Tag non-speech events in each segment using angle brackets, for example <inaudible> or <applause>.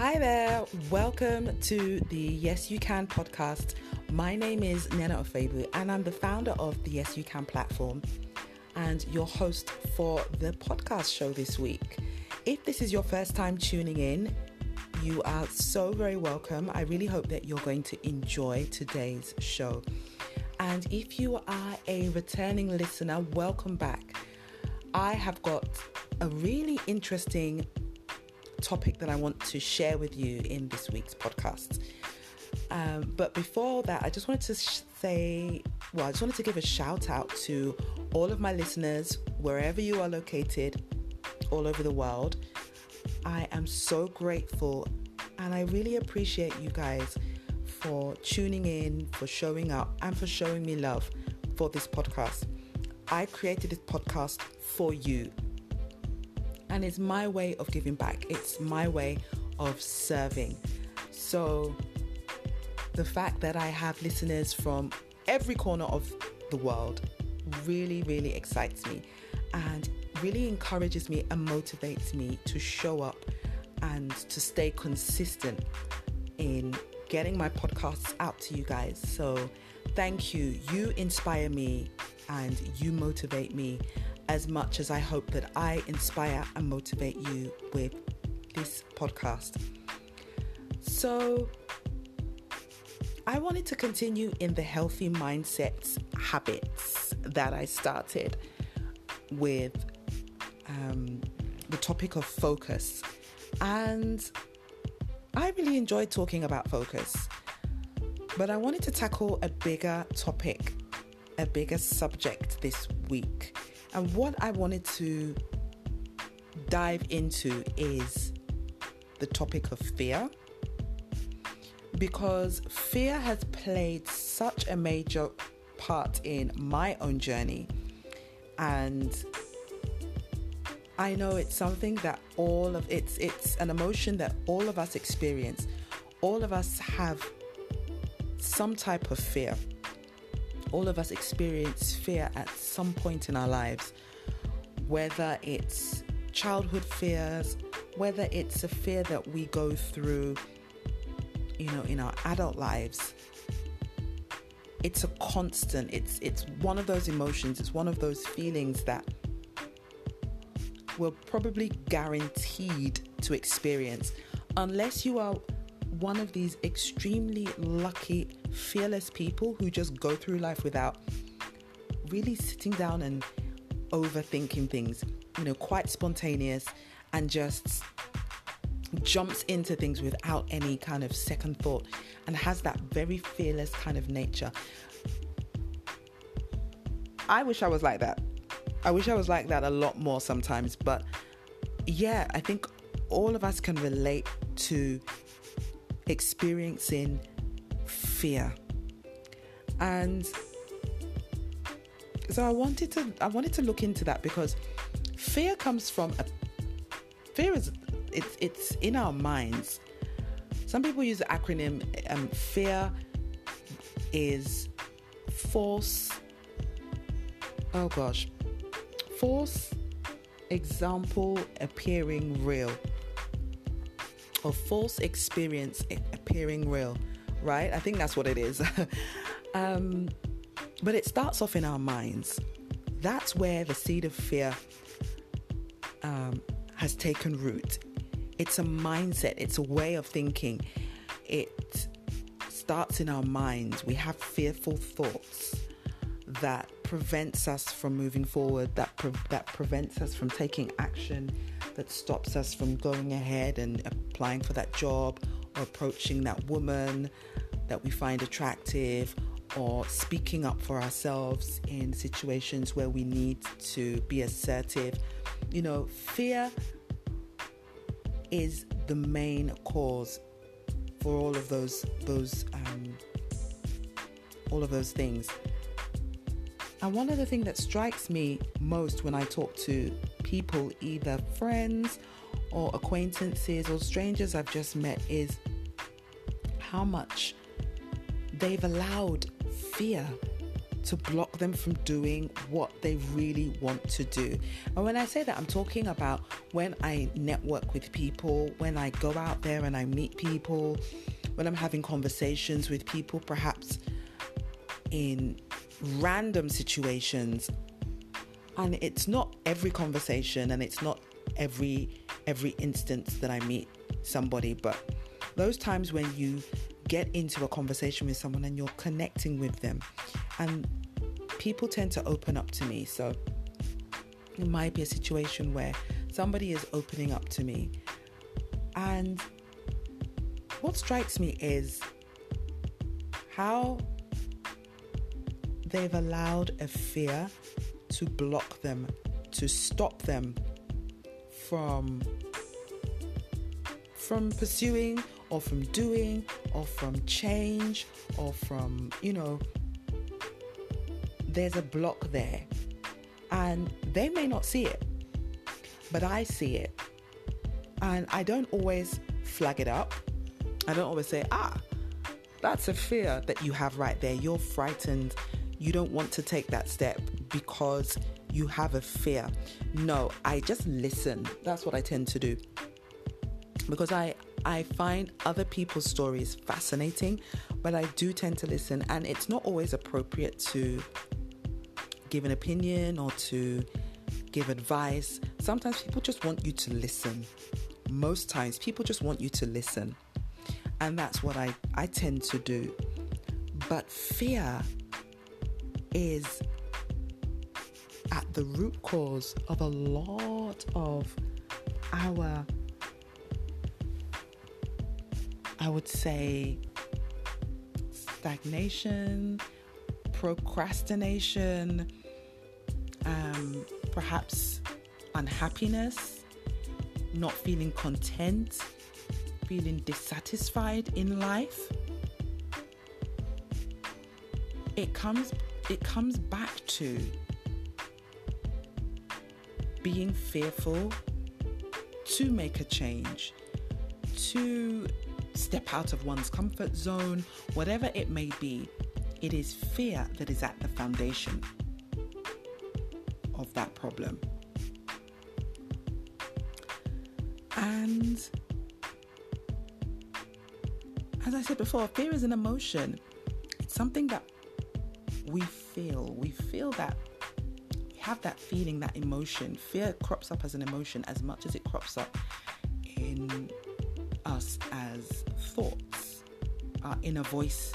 Hi there, welcome to the Yes You Can podcast. My name is Nena Ofebu, and I'm the founder of the Yes You Can platform and your host for the podcast show this week. If this is your first time tuning in, you are so very welcome. I really hope that you're going to enjoy today's show. And if you are a returning listener, welcome back. I have got a really interesting topic that I want to share with you in this week's podcast. Um, but before that, I just wanted to say, well, I just wanted to give a shout out to all of my listeners, wherever you are located, all over the world. I am so grateful and I really appreciate you guys for tuning in, for showing up, and for showing me love for this podcast. I created this podcast for you, and it's my way of giving back, it's my way of serving. So, the fact that I have listeners from every corner of the world really, really excites me and really encourages me and motivates me to show up and to stay consistent in getting my podcasts out to you guys. So, thank you. You inspire me and you motivate me as much as I hope that I inspire and motivate you with this podcast. So, I wanted to continue in the healthy mindsets habits that I started with um, the topic of focus. And I really enjoyed talking about focus, but I wanted to tackle a bigger topic, a bigger subject this week. And what I wanted to dive into is the topic of fear. Because fear has played such a major part in my own journey. And I know it's something that all of it's it's an emotion that all of us experience. All of us have some type of fear. All of us experience fear at some point in our lives. Whether it's childhood fears, whether it's a fear that we go through you know in our adult lives it's a constant it's it's one of those emotions it's one of those feelings that we're probably guaranteed to experience unless you are one of these extremely lucky, fearless people who just go through life without really sitting down and overthinking things, you know, quite spontaneous and just jumps into things without any kind of second thought and has that very fearless kind of nature. I wish I was like that. I wish I was like that a lot more sometimes, but yeah, I think all of us can relate to experiencing fear. And so I wanted to I wanted to look into that because fear comes from a fear is it's it's in our minds. Some people use the acronym um, fear is false oh gosh false example appearing real or false experience appearing real right? I think that's what it is. <laughs> Um, but it starts off in our minds. That's where the seed of fear um, has taken root. It's a mindset. It's a way of thinking. It starts in our minds. We have fearful thoughts that prevents us from moving forward, that pre- that prevents us from taking action, that stops us from going ahead and applying for that job or approaching that woman that we find attractive or speaking up for ourselves in situations where we need to be assertive. You know, fear is the main cause for all of those those um, all of those things. And one of the things that strikes me most when I talk to people, either friends or acquaintances or strangers I've just met, is how much they've allowed fear to block them from doing what they really want to do. And when I say that, I'm talking about when I network with people, when I go out there and I meet people, when I'm having conversations with people, perhaps in random situations. And it's not every conversation and it's not every every instance that I meet somebody, but those times when you get into a conversation with someone and you're connecting with them and people tend to open up to me. So it might be a situation where somebody is opening up to me. And what strikes me is how they've allowed a fear to block them, to stop them from from pursuing or from doing or from change or from, you know, there's a block there. And they may not see it, but I see it. And I don't always flag it up. I don't always say, ah, that's a fear that you have right there. You're frightened. You don't want to take that step because you have a fear. No, I just listen. That's what I tend to do. Because I, I find other people's stories fascinating, but I do tend to listen, and it's not always appropriate to give an opinion or to give advice. Sometimes people just want you to listen. Most times, people just want you to listen, and that's what I, I tend to do. But fear is at the root cause of a lot of our I would say stagnation, procrastination, um, perhaps unhappiness, not feeling content, feeling dissatisfied in life. It comes it comes back to being fearful to make a change, to step out of one's comfort zone, whatever it may be, it is fear that is at the foundation of that problem. And as I said before, fear is an emotion. It's something that we feel. We feel that have that feeling, that emotion. Fear crops up as an emotion as much as it crops up in us as thoughts. Our inner voice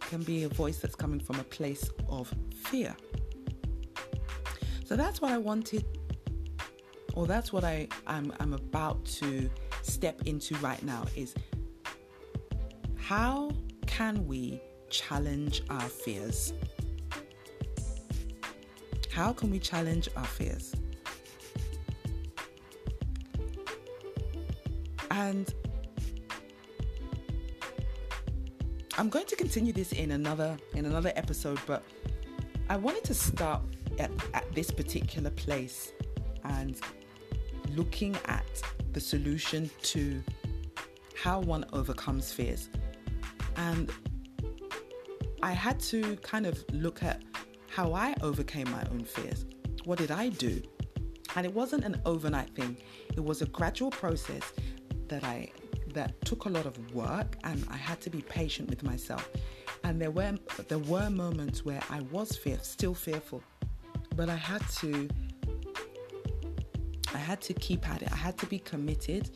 can be a voice that's coming from a place of fear. So that's what I wanted, or that's what I, I'm, I'm about to step into right now is how can we challenge our fears? How can we challenge our fears? And I'm going to continue this in another in another episode, but I wanted to start at, at this particular place and looking at the solution to how one overcomes fears. And I had to kind of look at how I overcame my own fears. What did I do? And it wasn't an overnight thing, it was a gradual process that I that took a lot of work and I had to be patient with myself. And there were there were moments where I was fear, still fearful, but I had to I had to keep at it. I had to be committed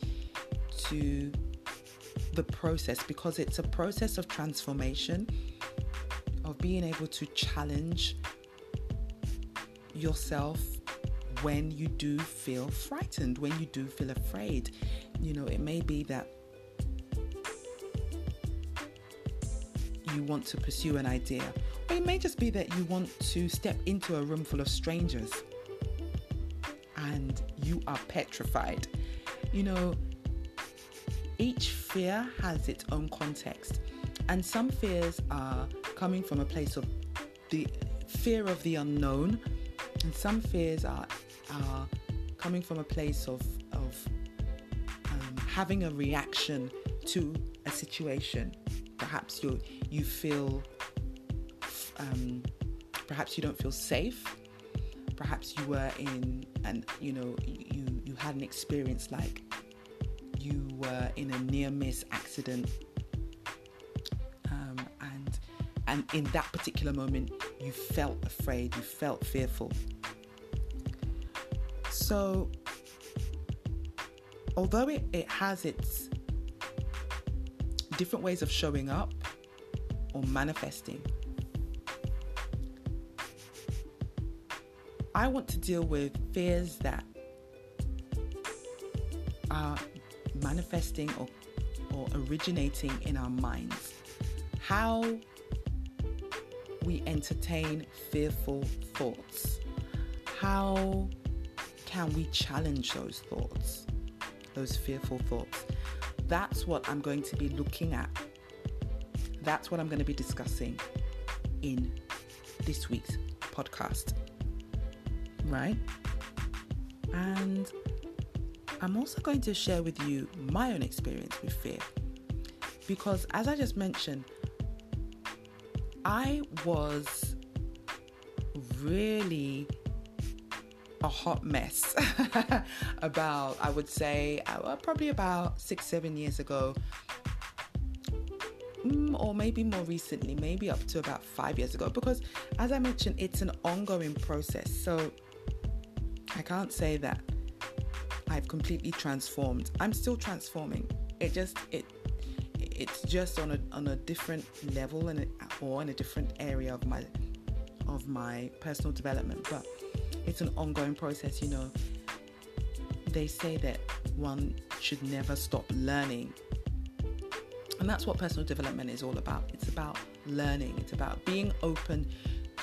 to the process because it's a process of transformation being able to challenge yourself when you do feel frightened, when you do feel afraid. You know, it may be that you want to pursue an idea, or it may just be that you want to step into a room full of strangers and you are petrified. You know, each fear has its own context, and some fears are coming from a place of the fear of the unknown, and some fears are are coming from a place of of um, having a reaction to a situation. Perhaps you you feel um, perhaps you don't feel safe. Perhaps you were in, and you know, you you had an experience like you were in a near miss accident, and in that particular moment, you felt afraid, you felt fearful. So, although it, it has its different ways of showing up or manifesting, I want to deal with fears that are manifesting or, or originating in our minds. How we entertain fearful thoughts. How can we challenge those thoughts, those fearful thoughts? That's what I'm going to be looking at. That's what I'm going to be discussing in this week's podcast. Right? And I'm also going to share with you my own experience with fear. Because as I just mentioned, I was really a hot mess <laughs> about, I would say, uh, probably about six, seven years ago, mm, or maybe more recently, maybe up to about five years ago. Because as I mentioned, it's an ongoing process. So I can't say that I've completely transformed. I'm still transforming. It just, it, it's just on a on a different level and or in a different area of my of my personal development but it's an ongoing process, you know. They say that one should never stop learning. And that's what personal development is all about. It's about learning, it's about being open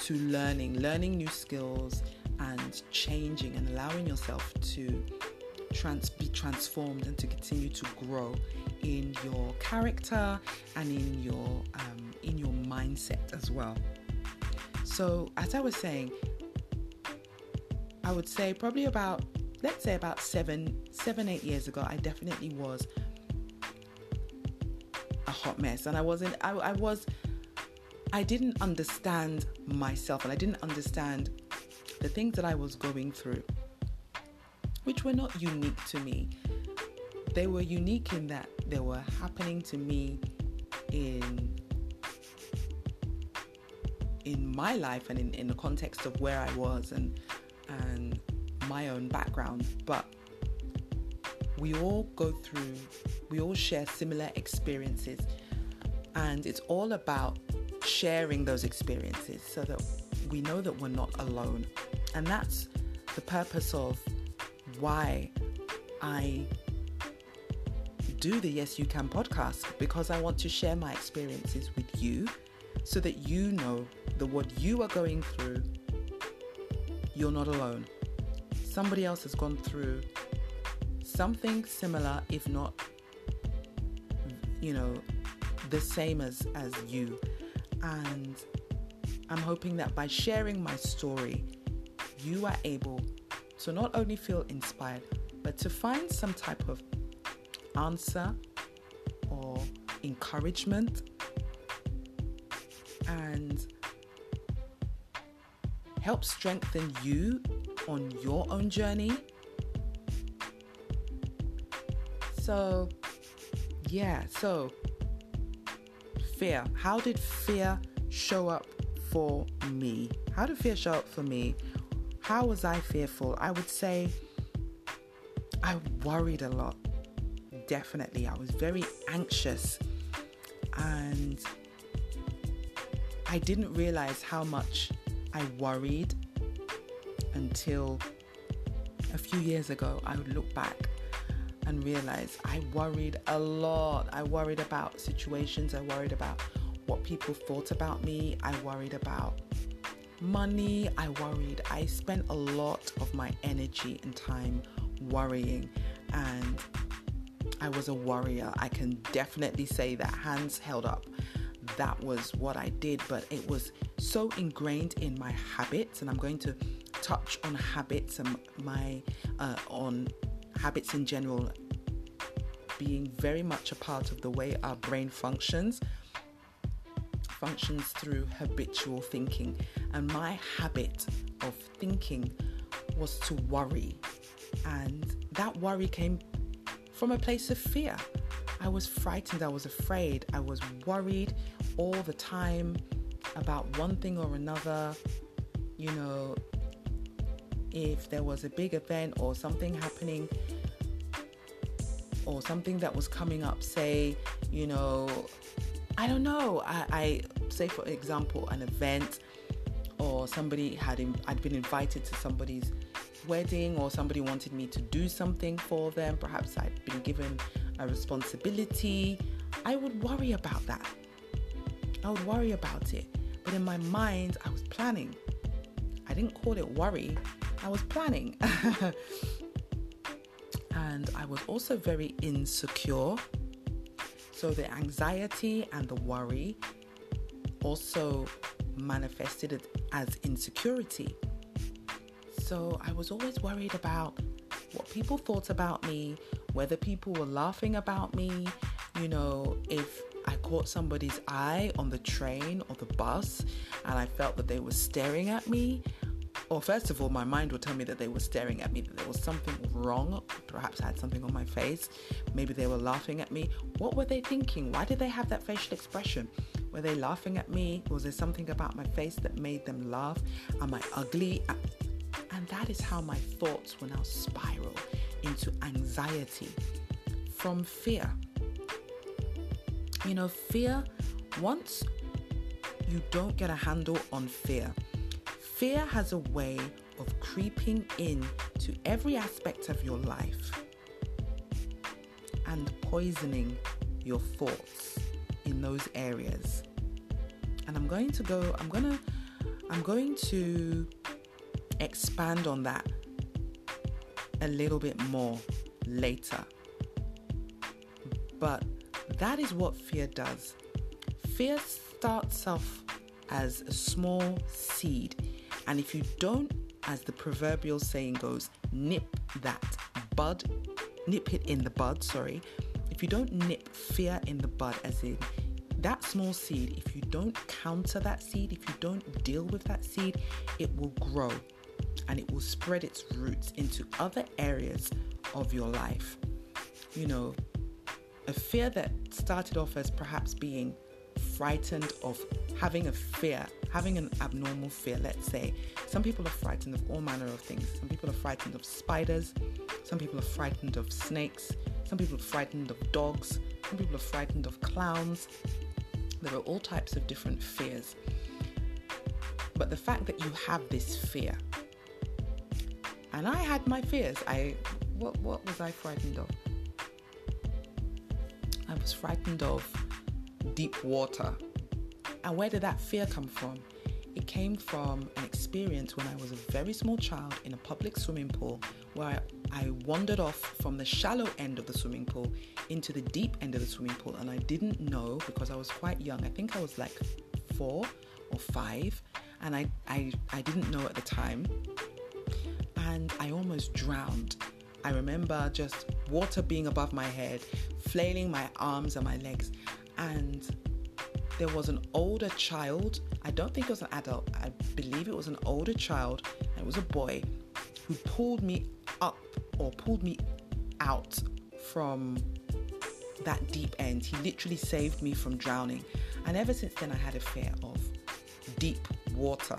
to learning, learning new skills and changing and allowing yourself to trans- be transformed and to continue to grow in your character and in your um, in your mindset as well. So, as I was saying, I would say probably about let's say about seven, seven, eight years ago, I definitely was a hot mess, and I wasn't. I, I was. I didn't understand myself, and I didn't understand the things that I was going through, which were not unique to me. They were unique in that they were happening to me in in my life and in, in the context of where I was and and my own background, but we all go through, we all share similar experiences, and it's all about sharing those experiences so that we know that we're not alone. And that's the purpose of why I do the Yes You Can podcast because I want to share my experiences with you so that you know that what you are going through you're not alone. Somebody else has gone through something similar, if not, you know, the same as, as you. And I'm hoping that by sharing my story, you are able to not only feel inspired, but to find some type of answer or encouragement and help strengthen you on your own journey. So, yeah, so fear. How did fear show up for me? How did fear show up for me? How was I fearful? I would say I worried a lot. Definitely. I was very anxious and I didn't realize how much I worried until a few years ago. I would look back and realize I worried a lot. I worried about situations, I worried about what people thought about me, I worried about money, I worried. I spent a lot of my energy and time worrying, and I was a worrier. I can definitely say that hands held up that was what I did, but it was so ingrained in my habits, and I'm going to touch on habits and my uh, on habits in general being very much a part of the way our brain functions functions through habitual thinking And my habit of thinking was to worry. And that worry came from a place of fear. I was frightened, I was afraid, I was worried all the time about one thing or another. You know, if there was a big event or something happening or something that was coming up, say, you know, I don't know, I, I say for example, an event or somebody had in, I'd been invited to somebody's wedding or somebody wanted me to do something for them, perhaps I'd been given a responsibility, I would worry about that. I would worry about it. But in my mind, I was planning. I didn't call it worry, I was planning. <laughs> and I was also very insecure. So the anxiety and the worry also manifested as insecurity. So I was always worried about what people thought about me, whether people were laughing about me, you know, if I caught somebody's eye on the train or the bus and I felt that they were staring at me. Or, first of all, my mind would tell me that they were staring at me, that there was something wrong. Perhaps I had something on my face. Maybe they were laughing at me. What were they thinking? Why did they have that facial expression? Were they laughing at me? Was there something about my face that made them laugh? Am I ugly? And that is how my thoughts will now spiral into anxiety from fear. You know, fear, once you don't get a handle on fear, fear has a way of creeping in to every aspect of your life and poisoning your thoughts in those areas. And I'm going to go, I'm going to, I'm going to expand on that a little bit more later. But that is what fear does. Fear starts off as a small seed, and if you don't, as the proverbial saying goes, nip that bud, nip it in the bud, sorry. If you don't nip fear in the bud, as in that small seed, if you don't counter that seed, if you don't deal with that seed, it will grow and it will spread its roots into other areas of your life. You know, a fear that started off as perhaps being frightened of having a fear, having an abnormal fear, let's say. Some people are frightened of all manner of things. Some people are frightened of spiders. Some people are frightened of snakes. Some people are frightened of dogs. Some people are frightened of clowns. There are all types of different fears. But the fact that you have this fear, and I had my fears. I what what was I frightened of? I was frightened of deep water. And where did that fear come from? Came from an experience when I was a very small child in a public swimming pool where I wandered off from the shallow end of the swimming pool into the deep end of the swimming pool. And I didn't know because I was quite young. I think I was like four or five. And I, I, I didn't know at the time and I almost drowned. I remember just water being above my head, flailing my arms and my legs, and there was an older child. I don't think it was an adult, I believe it was an older child, it was a boy who pulled me up or pulled me out from that deep end. He literally saved me from drowning. And ever since then, I had a fear of deep water.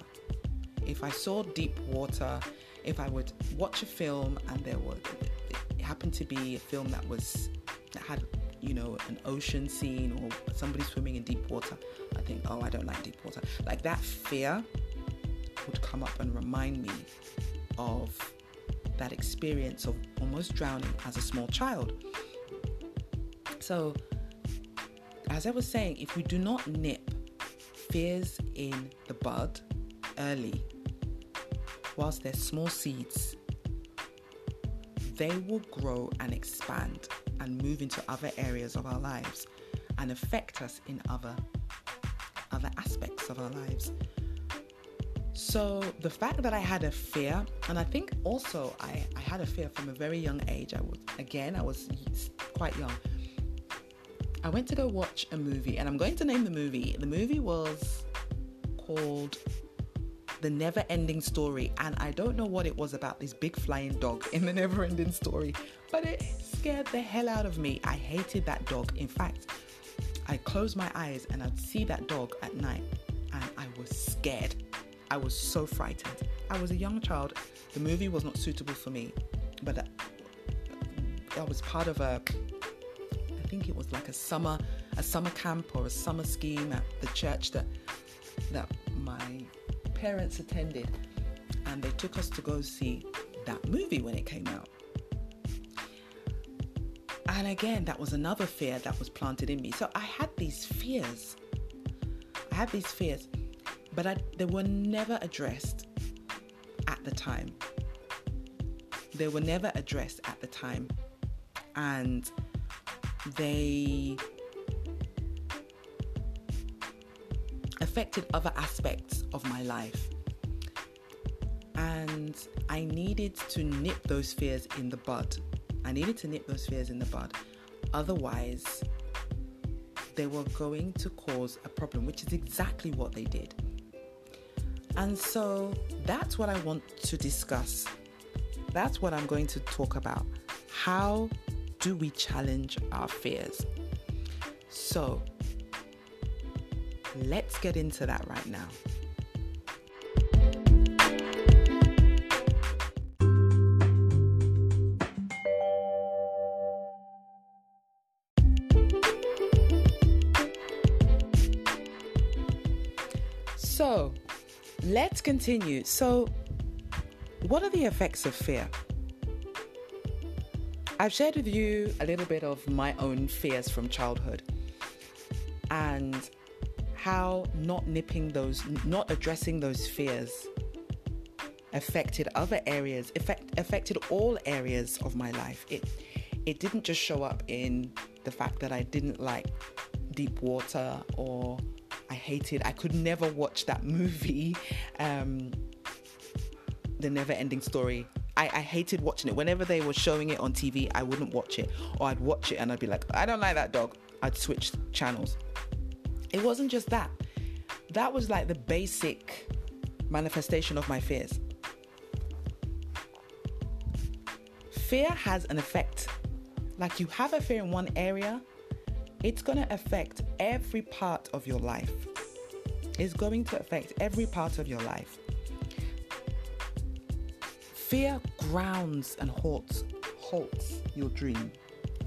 If I saw deep water, if I would watch a film and there was it happened to be a film that was that had you know an ocean scene or somebody swimming in deep water, I think oh I don't like deep water. Like that fear would come up and remind me of that experience of almost drowning as a small child. So, as I was saying, if we do not nip fears in the bud early, whilst they're small seeds, they will grow and expand and move into other areas of our lives and affect us in other other aspects of our lives. So the fact that I had a fear, and I think also I, I had a fear from a very young age. I was again I was quite young. I went to go watch a movie, and I'm going to name the movie. The movie was called the never ending story. And I don't know what it was about this big flying dog in the never ending story, but it scared the hell out of me. I hated that dog. In fact, I closed my eyes and I'd see that dog at night and I was scared. I was so frightened. I was a young child. The movie was not suitable for me, but I was part of a I think it was like a summer a summer camp or a summer scheme at the church that that parents attended and they took us to go see that movie when it came out. And again, that was another fear that was planted in me. So I had these fears. I had these fears, but I, they were never addressed at the time. They were never addressed at the time. And they affected other aspects of my life. And I needed to nip those fears in the bud. I needed to nip those fears in the bud. Otherwise, they were going to cause a problem, which is exactly what they did. And so that's what I want to discuss. That's what I'm going to talk about. How do we challenge our fears? So, let's get into that right now. So, let's continue. So, what are the effects of fear? I've shared with you a little bit of my own fears from childhood and how not nipping those, not addressing those fears affected other areas, effect, affected all areas of my life. It, it didn't just show up in the fact that I didn't like deep water or I hated, I could never watch that movie, um, The Never Ending Story. I, I, hated watching it. Whenever they were showing it on TV, I wouldn't watch it. Or I'd watch it and I'd be like, I don't like that dog. I'd switch channels. It wasn't just that. That was like the basic manifestation of my fears. Fear has an effect. Like you have a fear in one area, it's going to affect every part of your life. It's going to affect every part of your life. Fear grounds and halts, halts your dream.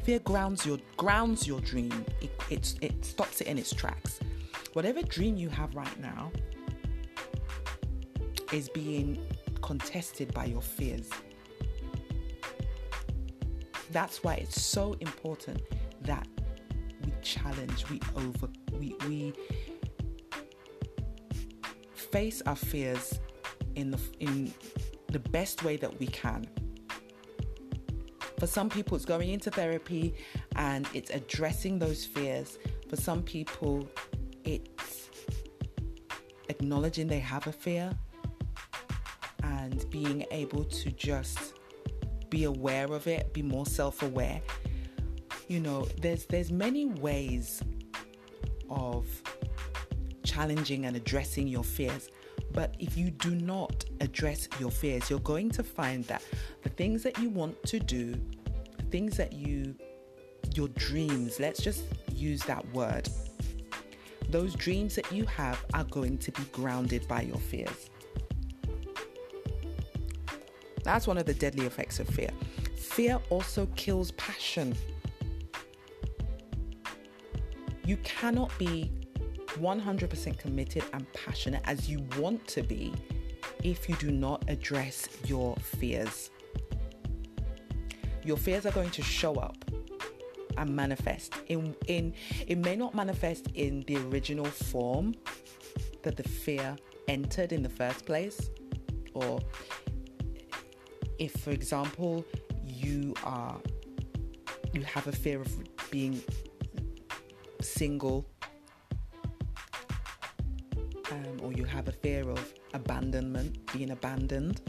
Fear grounds your grounds your dream. It, it, it stops it in its tracks. Whatever dream you have right now is being contested by your fears. That's why it's so important that we challenge, we over, we, we face our fears in the in the best way that we can. For some people, it's going into therapy and it's addressing those fears. For some people, it's acknowledging they have a fear and being able to just be aware of it, be more self-aware you know there's there's many ways of challenging and addressing your fears but if you do not address your fears you're going to find that the things that you want to do the things that you your dreams let's just use that word those dreams that you have are going to be grounded by your fears. That's one of the deadly effects of fear. Fear also kills passion. You cannot be 100% committed and passionate as you want to be if you do not address your fears. Your fears are going to show up and manifest. In, in, it may not manifest in the original form that the fear entered in the first place. Or if, for example, you are you have a fear of being single you have a fear of abandonment, being abandoned,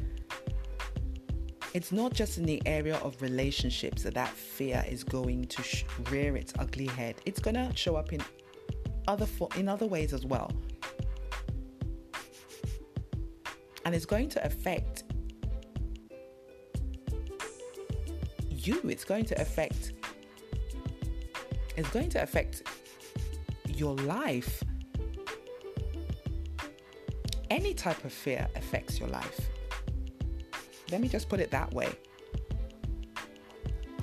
it's not just in the area of relationships that that fear is going to sh- rear its ugly head. It's going to show up in other fo- in other ways as well. And it's going to affect you. It's going to affect it's going to affect your life. Any type of fear affects your life. Let me just put it that way.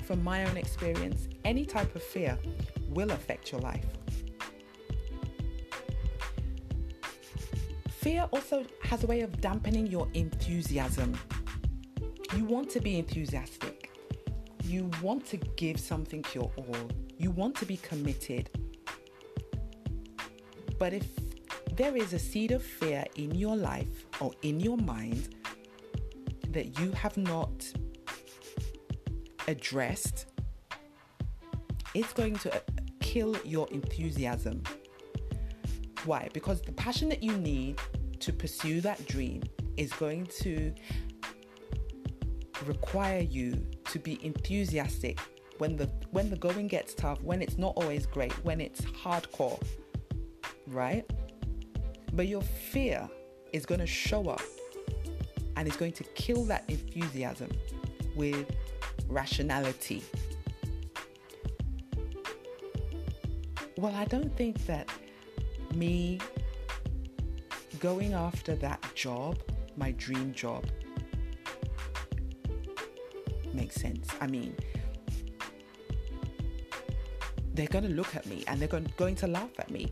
From my own experience, any type of fear will affect your life. Fear also has a way of dampening your enthusiasm. You want to be enthusiastic. You want to give something your all. You want to be committed. But if there is a seed of fear in your life or in your mind that you have not addressed, it's going to uh, kill your enthusiasm. Why? Because the passion that you need to pursue that dream is going to require you to be enthusiastic when the when the going gets tough, when it's not always great, when it's hardcore, right? But your fear is going to show up and it's going to kill that enthusiasm with rationality. Well, I don't think that me going after that job, my dream job, makes sense. I mean, they're going to look at me and they're going, to laugh at me.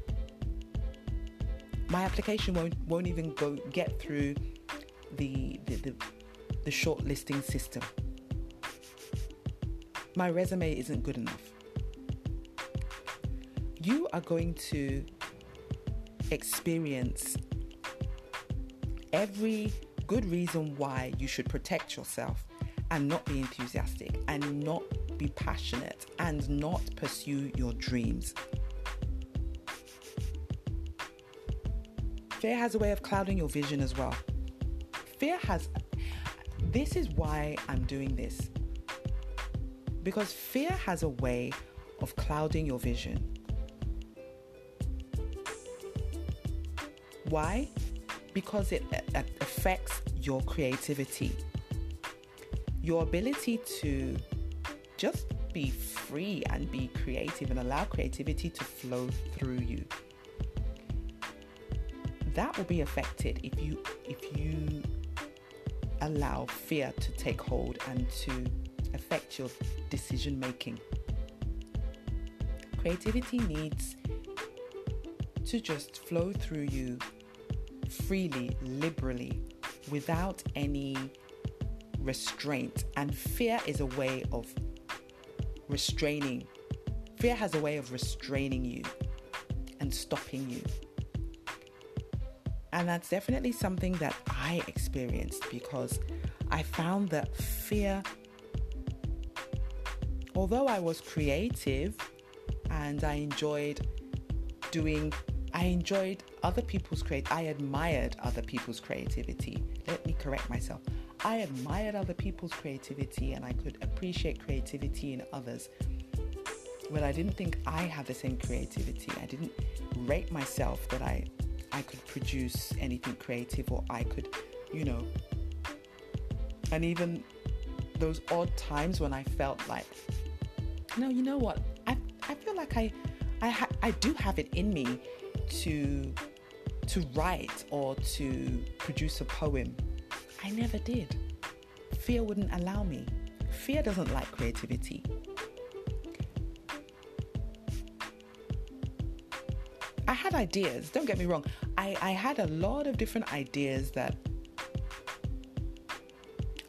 My application won't won't even go get through the the, the, the shortlisting system. My resume isn't good enough. You are going to experience every good reason why you should protect yourself and not be enthusiastic and not be passionate and not pursue your dreams. Fear has a way of clouding your vision as well. Fear has, this is why I'm doing this. Because fear has a way of clouding your vision. Why? Because it affects your creativity, your ability to just be free and be creative and allow creativity to flow through you. That will be affected if you if you allow fear to take hold and to affect your decision making. Creativity needs to just flow through you freely, liberally, without any restraint. And fear is a way of restraining. Fear has a way of restraining you and stopping you. And that's definitely something that I experienced because I found that fear, although I was creative and I enjoyed doing, I enjoyed other people's create, I admired other people's creativity. Let me correct myself. I admired other people's creativity and I could appreciate creativity in others. Well, I didn't think I had the same creativity. I didn't rate myself that I I could produce anything creative or I could, you know. And even those odd times when I felt like, no, you know what? I I feel like I I ha- I do have it in me to to write or to produce a poem I never did. Fear wouldn't allow me. Fear doesn't like creativity. Had ideas, don't get me wrong. I, I had a lot of different ideas that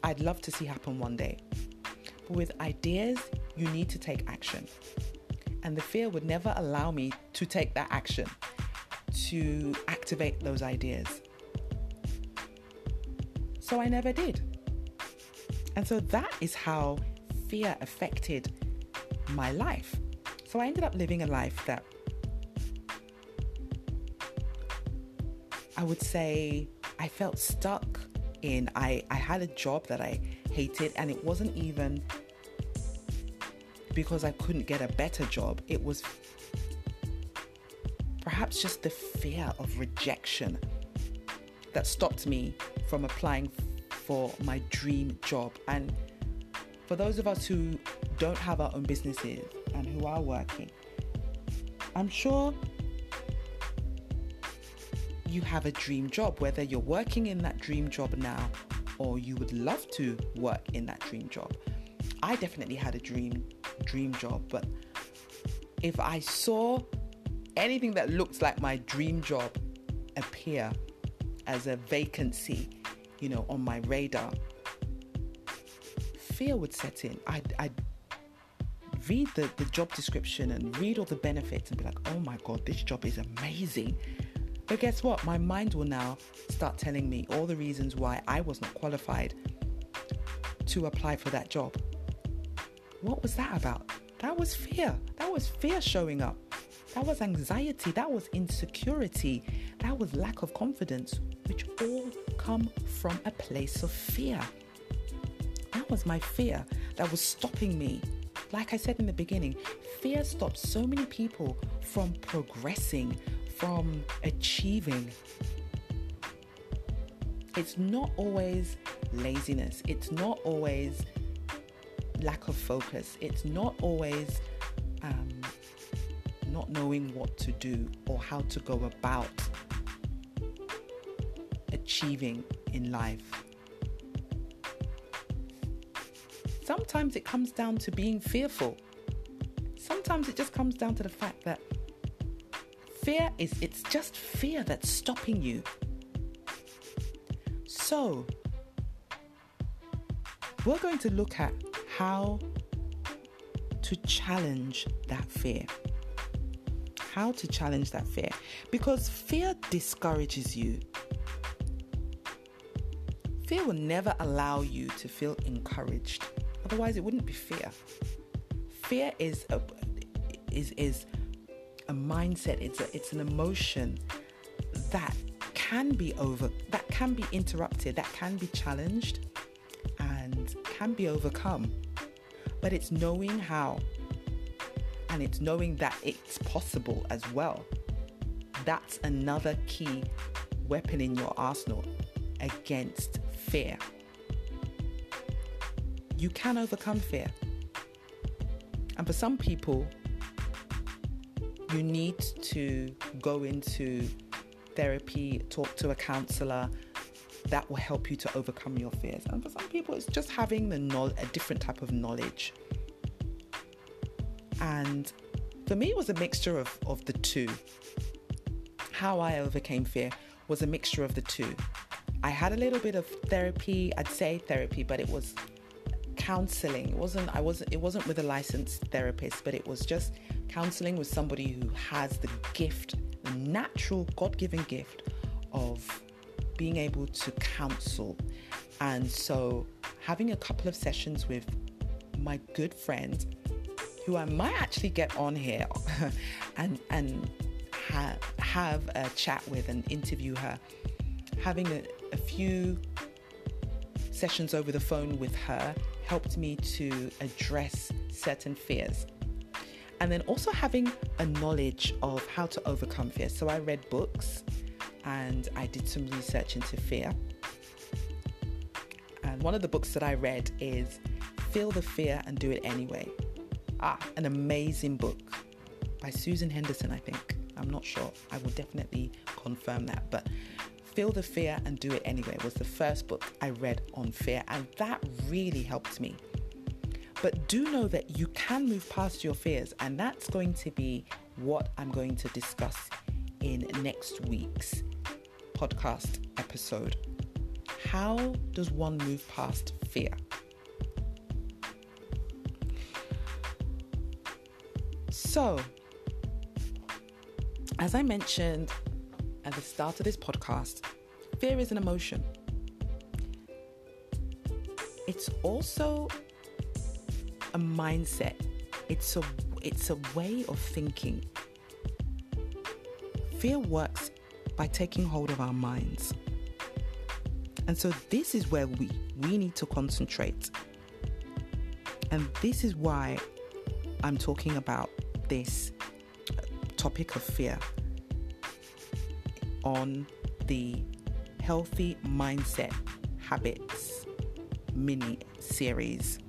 I'd love to see happen one day. But with ideas, you need to take action. And the fear would never allow me to take that action, to activate those ideas. So I never did. And so that is how fear affected my life. So I ended up living a life that I would say I felt stuck in. I, I had a job that I hated, and it wasn't even because I couldn't get a better job. It was perhaps just the fear of rejection that stopped me from applying for my dream job. And for those of us who don't have our own businesses and who are working, I'm sure you have a dream job, whether you're working in that dream job now or you would love to work in that dream job. I definitely had a dream dream job, but if I saw anything that looked like my dream job appear as a vacancy, you know, on my radar, fear would set in. I'd, I'd read the, the job description and read all the benefits and be like, oh my God, this job is amazing. But guess what? My mind will now start telling me all the reasons why I was not qualified to apply for that job. What was that about? That was fear. That was fear showing up. That was anxiety. That was insecurity. That was lack of confidence, which all come from a place of fear. That was my fear that was stopping me. Like I said in the beginning, fear stops so many people from progressing, from achieving. It's not always laziness, it's not always lack of focus, it's not always um, not knowing what to do or how to go about achieving in life. Sometimes it comes down to being fearful. Sometimes it just comes down to the fact that fear is it's just fear that's stopping you. So, we're going to look at how to challenge that fear. How to challenge that fear. Because fear discourages you. Fear will never allow you to feel encouraged. Otherwise, it wouldn't be fear. Fear is a, is is a mindset. It's a, it's an emotion that can be over that can be interrupted, that can be challenged and can be overcome. But it's knowing how and it's knowing that it's possible as well. That's another key weapon in your arsenal against fear. You can overcome fear. And for some people, you need to go into therapy, talk to a counselor that will help you to overcome your fears. And for some people, it's just having the knowledge, a different type of knowledge. And for me, it was a mixture of, of the two. How I overcame fear was a mixture of the two. I had a little bit of therapy, I'd say therapy, but it was counseling. It wasn't I wasn't it wasn't with a licensed therapist, but it was just counseling with somebody who has the gift, the natural God-given gift of being able to counsel. And so having a couple of sessions with my good friend who I might actually get on here <laughs> and and ha- have a chat with and interview her having a, a few sessions over the phone with her helped me to address certain fears. And then also having a knowledge of how to overcome fear. So I read books and I did some research into fear. And one of the books that I read is Feel the Fear and Do It Anyway. Ah, an amazing book by Susan Henderson, I think. I'm not sure. I will definitely confirm that. But Feel the Fear and Do It Anyway was the first book I read on fear, and that really helped me. But do know that you can move past your fears, and that's going to be what I'm going to discuss in next week's podcast episode. How does one move past fear? So, as I mentioned at the start of this podcast, fear is an emotion. It's also a mindset. It's a it's a way of thinking. Fear works by taking hold of our minds. And so this is where we we need to concentrate. And this is why I'm talking about this topic of fear on the Healthy Mindset Habits mini series.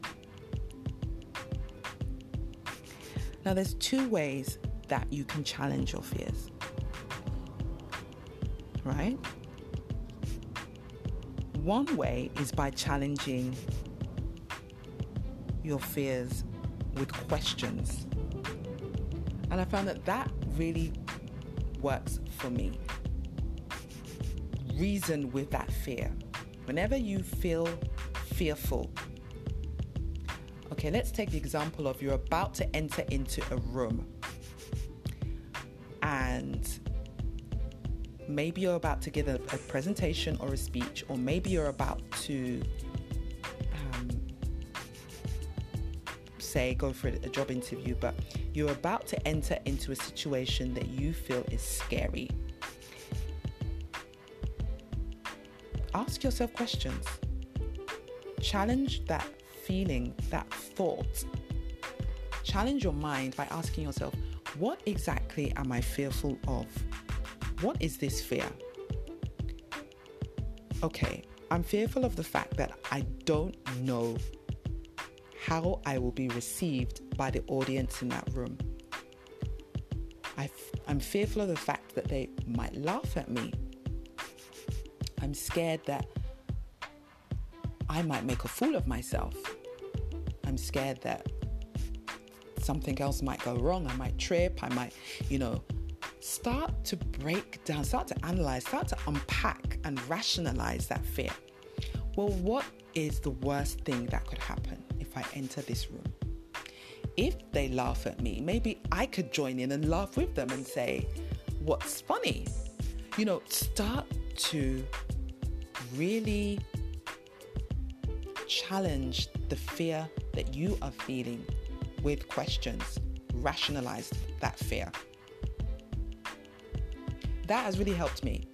Now, there's two ways that you can challenge your fears, right? One way is by challenging your fears with questions. And I found that that really works for me. Reason with that fear. Whenever you feel fearful, okay, let's take the example of you're about to enter into a room and maybe you're about to give a, a presentation or a speech, or maybe you're about to um, say go for a job interview, but you're about to enter into a situation that you feel is scary. Ask yourself questions. Challenge that feeling, that thought. Challenge your mind by asking yourself, what exactly am I fearful of? What is this fear? Okay, I'm fearful of the fact that I don't know how I will be received by the audience in that room. i am fearful of the fact that they might laugh at me. I'm scared that I might make a fool of myself. I'm scared that something else might go wrong. I might trip. I might, you know, start to break down, start to analyze, start to unpack and rationalize that fear. Well, what is the worst thing that could happen? if I enter this room. If they laugh at me, maybe I could join in and laugh with them and say, What's funny? You know, start to really challenge the fear that you are feeling with questions, rationalize that fear. That has really helped me.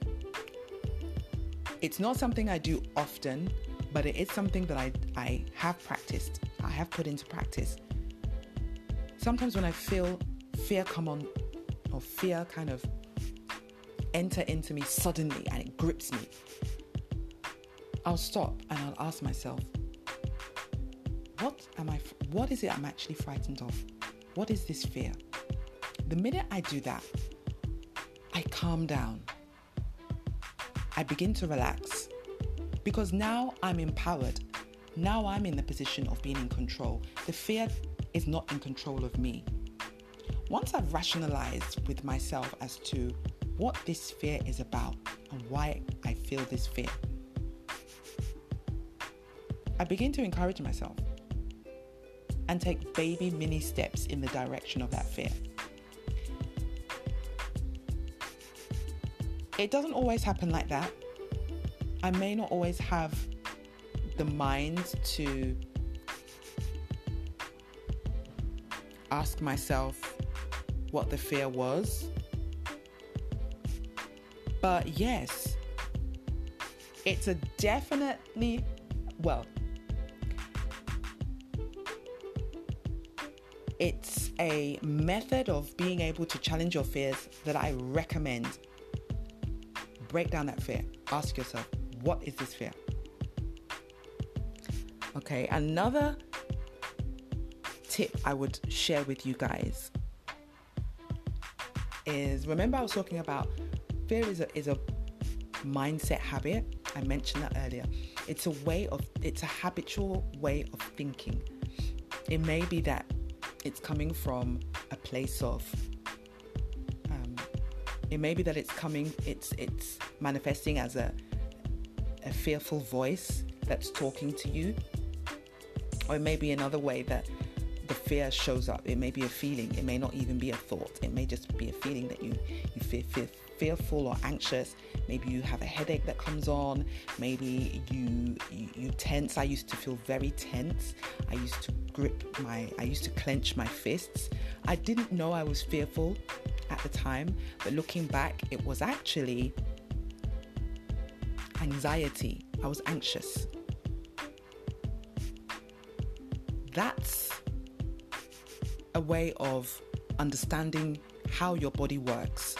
It's not something I do often, but it is something that I, I have practiced I have put into practice. Sometimes when I feel fear come on, or fear kind of enter into me suddenly and it grips me, I'll stop and I'll ask myself, what am I, what is it I'm actually frightened of? What is this fear? The minute I do that, I calm down. I begin to relax because now I'm empowered. Now I'm in the position of being in control. The fear is not in control of me. Once I've rationalized with myself as to what this fear is about and why I feel this fear, I begin to encourage myself and take baby mini steps in the direction of that fear. It doesn't always happen like that. I may not always have the mind to ask myself what the fear was. But yes, it's a definitely, well, it's a method of being able to challenge your fears that I recommend. Break down that fear. Ask yourself, what is this fear? Okay, another tip I would share with you guys is remember I was talking about fear is a, is a mindset habit. I mentioned that earlier. It's a way of it's a habitual way of thinking. It may be that it's coming from a place of um, it may be that it's coming it's it's manifesting as a a fearful voice that's talking to you or it may be another way that the fear shows up. It may be a feeling. It may not even be a thought. It may just be a feeling that you, you fear feel fearful or anxious. Maybe you have a headache that comes on. Maybe you, you, you tense. I used to feel very tense. I used to grip my, I used to clench my fists. I didn't know I was fearful at the time, but looking back, it was actually anxiety. I was anxious. That's a way of understanding how your body works.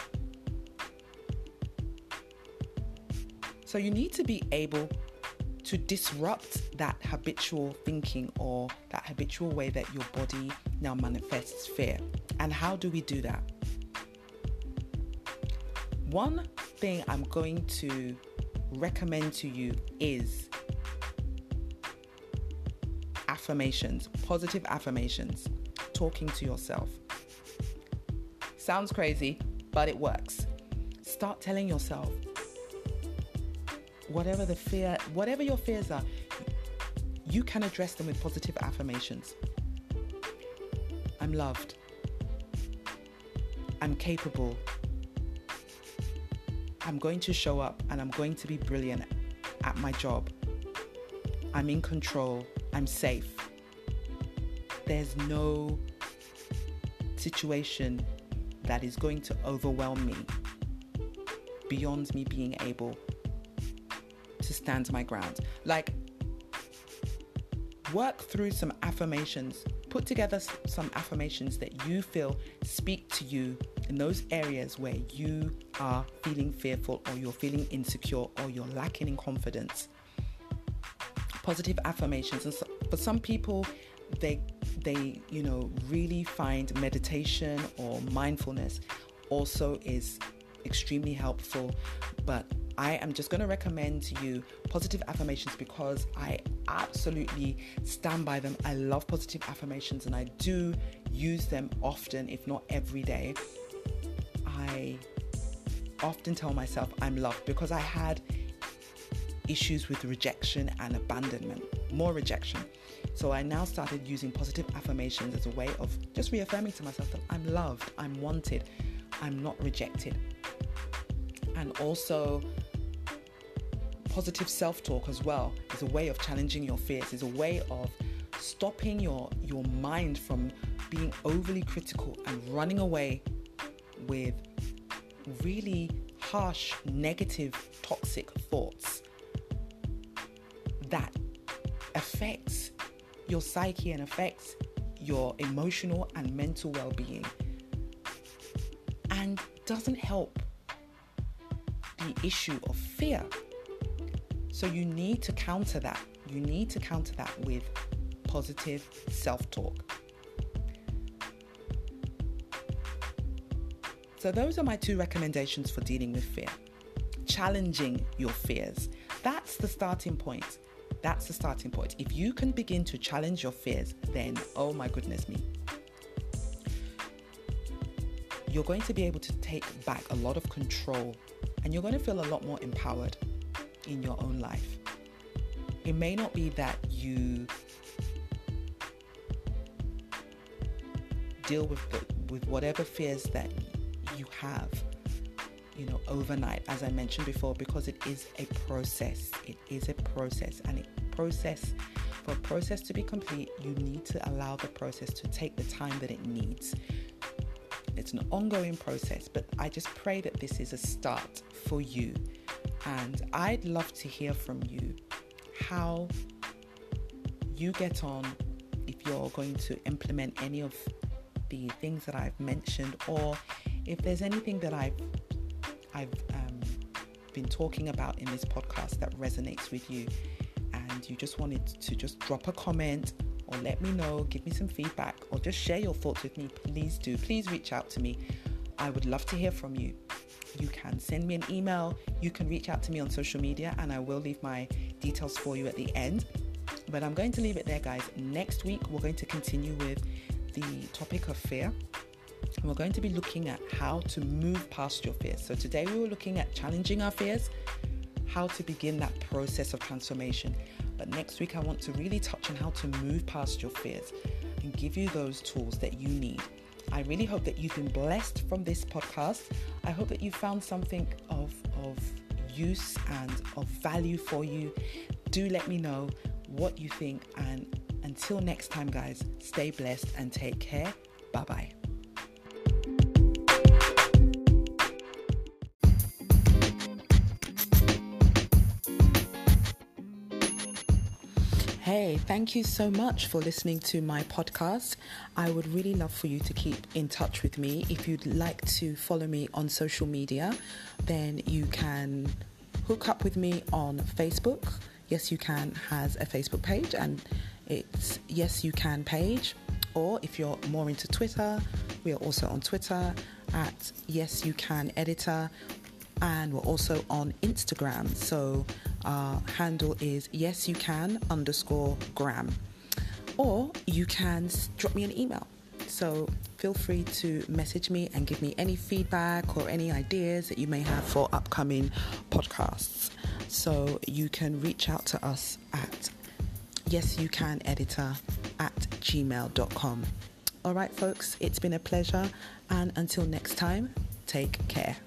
So you need to be able to disrupt that habitual thinking or that habitual way that your body now manifests fear. And how do we do that? One thing I'm going to recommend to you is affirmations, positive affirmations, talking to yourself. Sounds crazy, but it works. Start telling yourself, whatever the fear, whatever your fears are, you can address them with positive affirmations. I'm loved. I'm capable. I'm going to show up and I'm going to be brilliant at my job. I'm in control. I'm safe. There's no situation that is going to overwhelm me beyond me being able stand my ground. Like, work through some affirmations, put together some affirmations that you feel speak to you in those areas where you are feeling fearful or you're feeling insecure or you're lacking in confidence. Positive affirmations. And so, for some people, they they you know really find meditation or mindfulness also is extremely helpful but I am just going to recommend to you positive affirmations because I absolutely stand by them. I love positive affirmations and I do use them often, if not every day. I often tell myself I'm loved because I had issues with rejection and abandonment, more rejection. So I now started using positive affirmations as a way of just reaffirming to myself that I'm loved, I'm wanted, I'm not rejected. And also positive self-talk as well is a way of challenging your fears, is a way of stopping your your mind from being overly critical and running away with really harsh, negative, toxic thoughts that affects your psyche and affects your emotional and mental well-being and doesn't help the issue of fear so you need to counter that. You need to counter that with positive self talk. So, those are my two recommendations for dealing with fear. Challenging your fears. That's the starting point. That's the starting point. If you can begin to challenge your fears, then oh my goodness me. You're going to be able to take back a lot of control and you're going to feel a lot more empowered in your own life. It may not be that you deal with the, with whatever fears that you have, you know, overnight, as I mentioned before, because it is a process. It is a process, and a process for a process to be complete, you need to allow the process to take the time that it needs. It's an ongoing process, but I just pray that this is a start for you and I'd love to hear from you how you get on if you're going to implement any of the things that I've mentioned, or if there's anything that I've I've um, been talking about in this podcast that resonates with you, and you just wanted to just drop a comment or let me know, give me some feedback, or just share your thoughts with me, please do. Please reach out to me. I would love to hear from you you can send me an email, you can reach out to me on social media, and I will leave my details for you at the end. But I'm going to leave it there, guys. Next week, we're going to continue with the topic of fear. And we're going to be looking at how to move past your fears. So today we were looking at challenging our fears, how to begin that process of transformation. But next week, I want to really touch on how to move past your fears and give you those tools that you need I really hope that you've been blessed from this podcast. I hope that you found something of, of use and of value for you. Do let me know what you think. And until next time, guys, stay blessed and take care. Bye bye. Hey, thank you so much for listening to my podcast. I would really love for you to keep in touch with me. If you'd like to follow me on social media, then you can hook up with me on Facebook. Yes, you can has a Facebook page and it's Yes You Can page. Or if you're more into Twitter, we are also on Twitter at Yes You Can Editor. And we're also on Instagram. So our handle is Yes You Can underscore gram. Or you can drop me an email. So feel free to message me and give me any feedback or any ideas that you may have for upcoming podcasts. So you can reach out to us at yes you can editor at gmail.com. All right, folks, it's been a pleasure. And until next time, take care.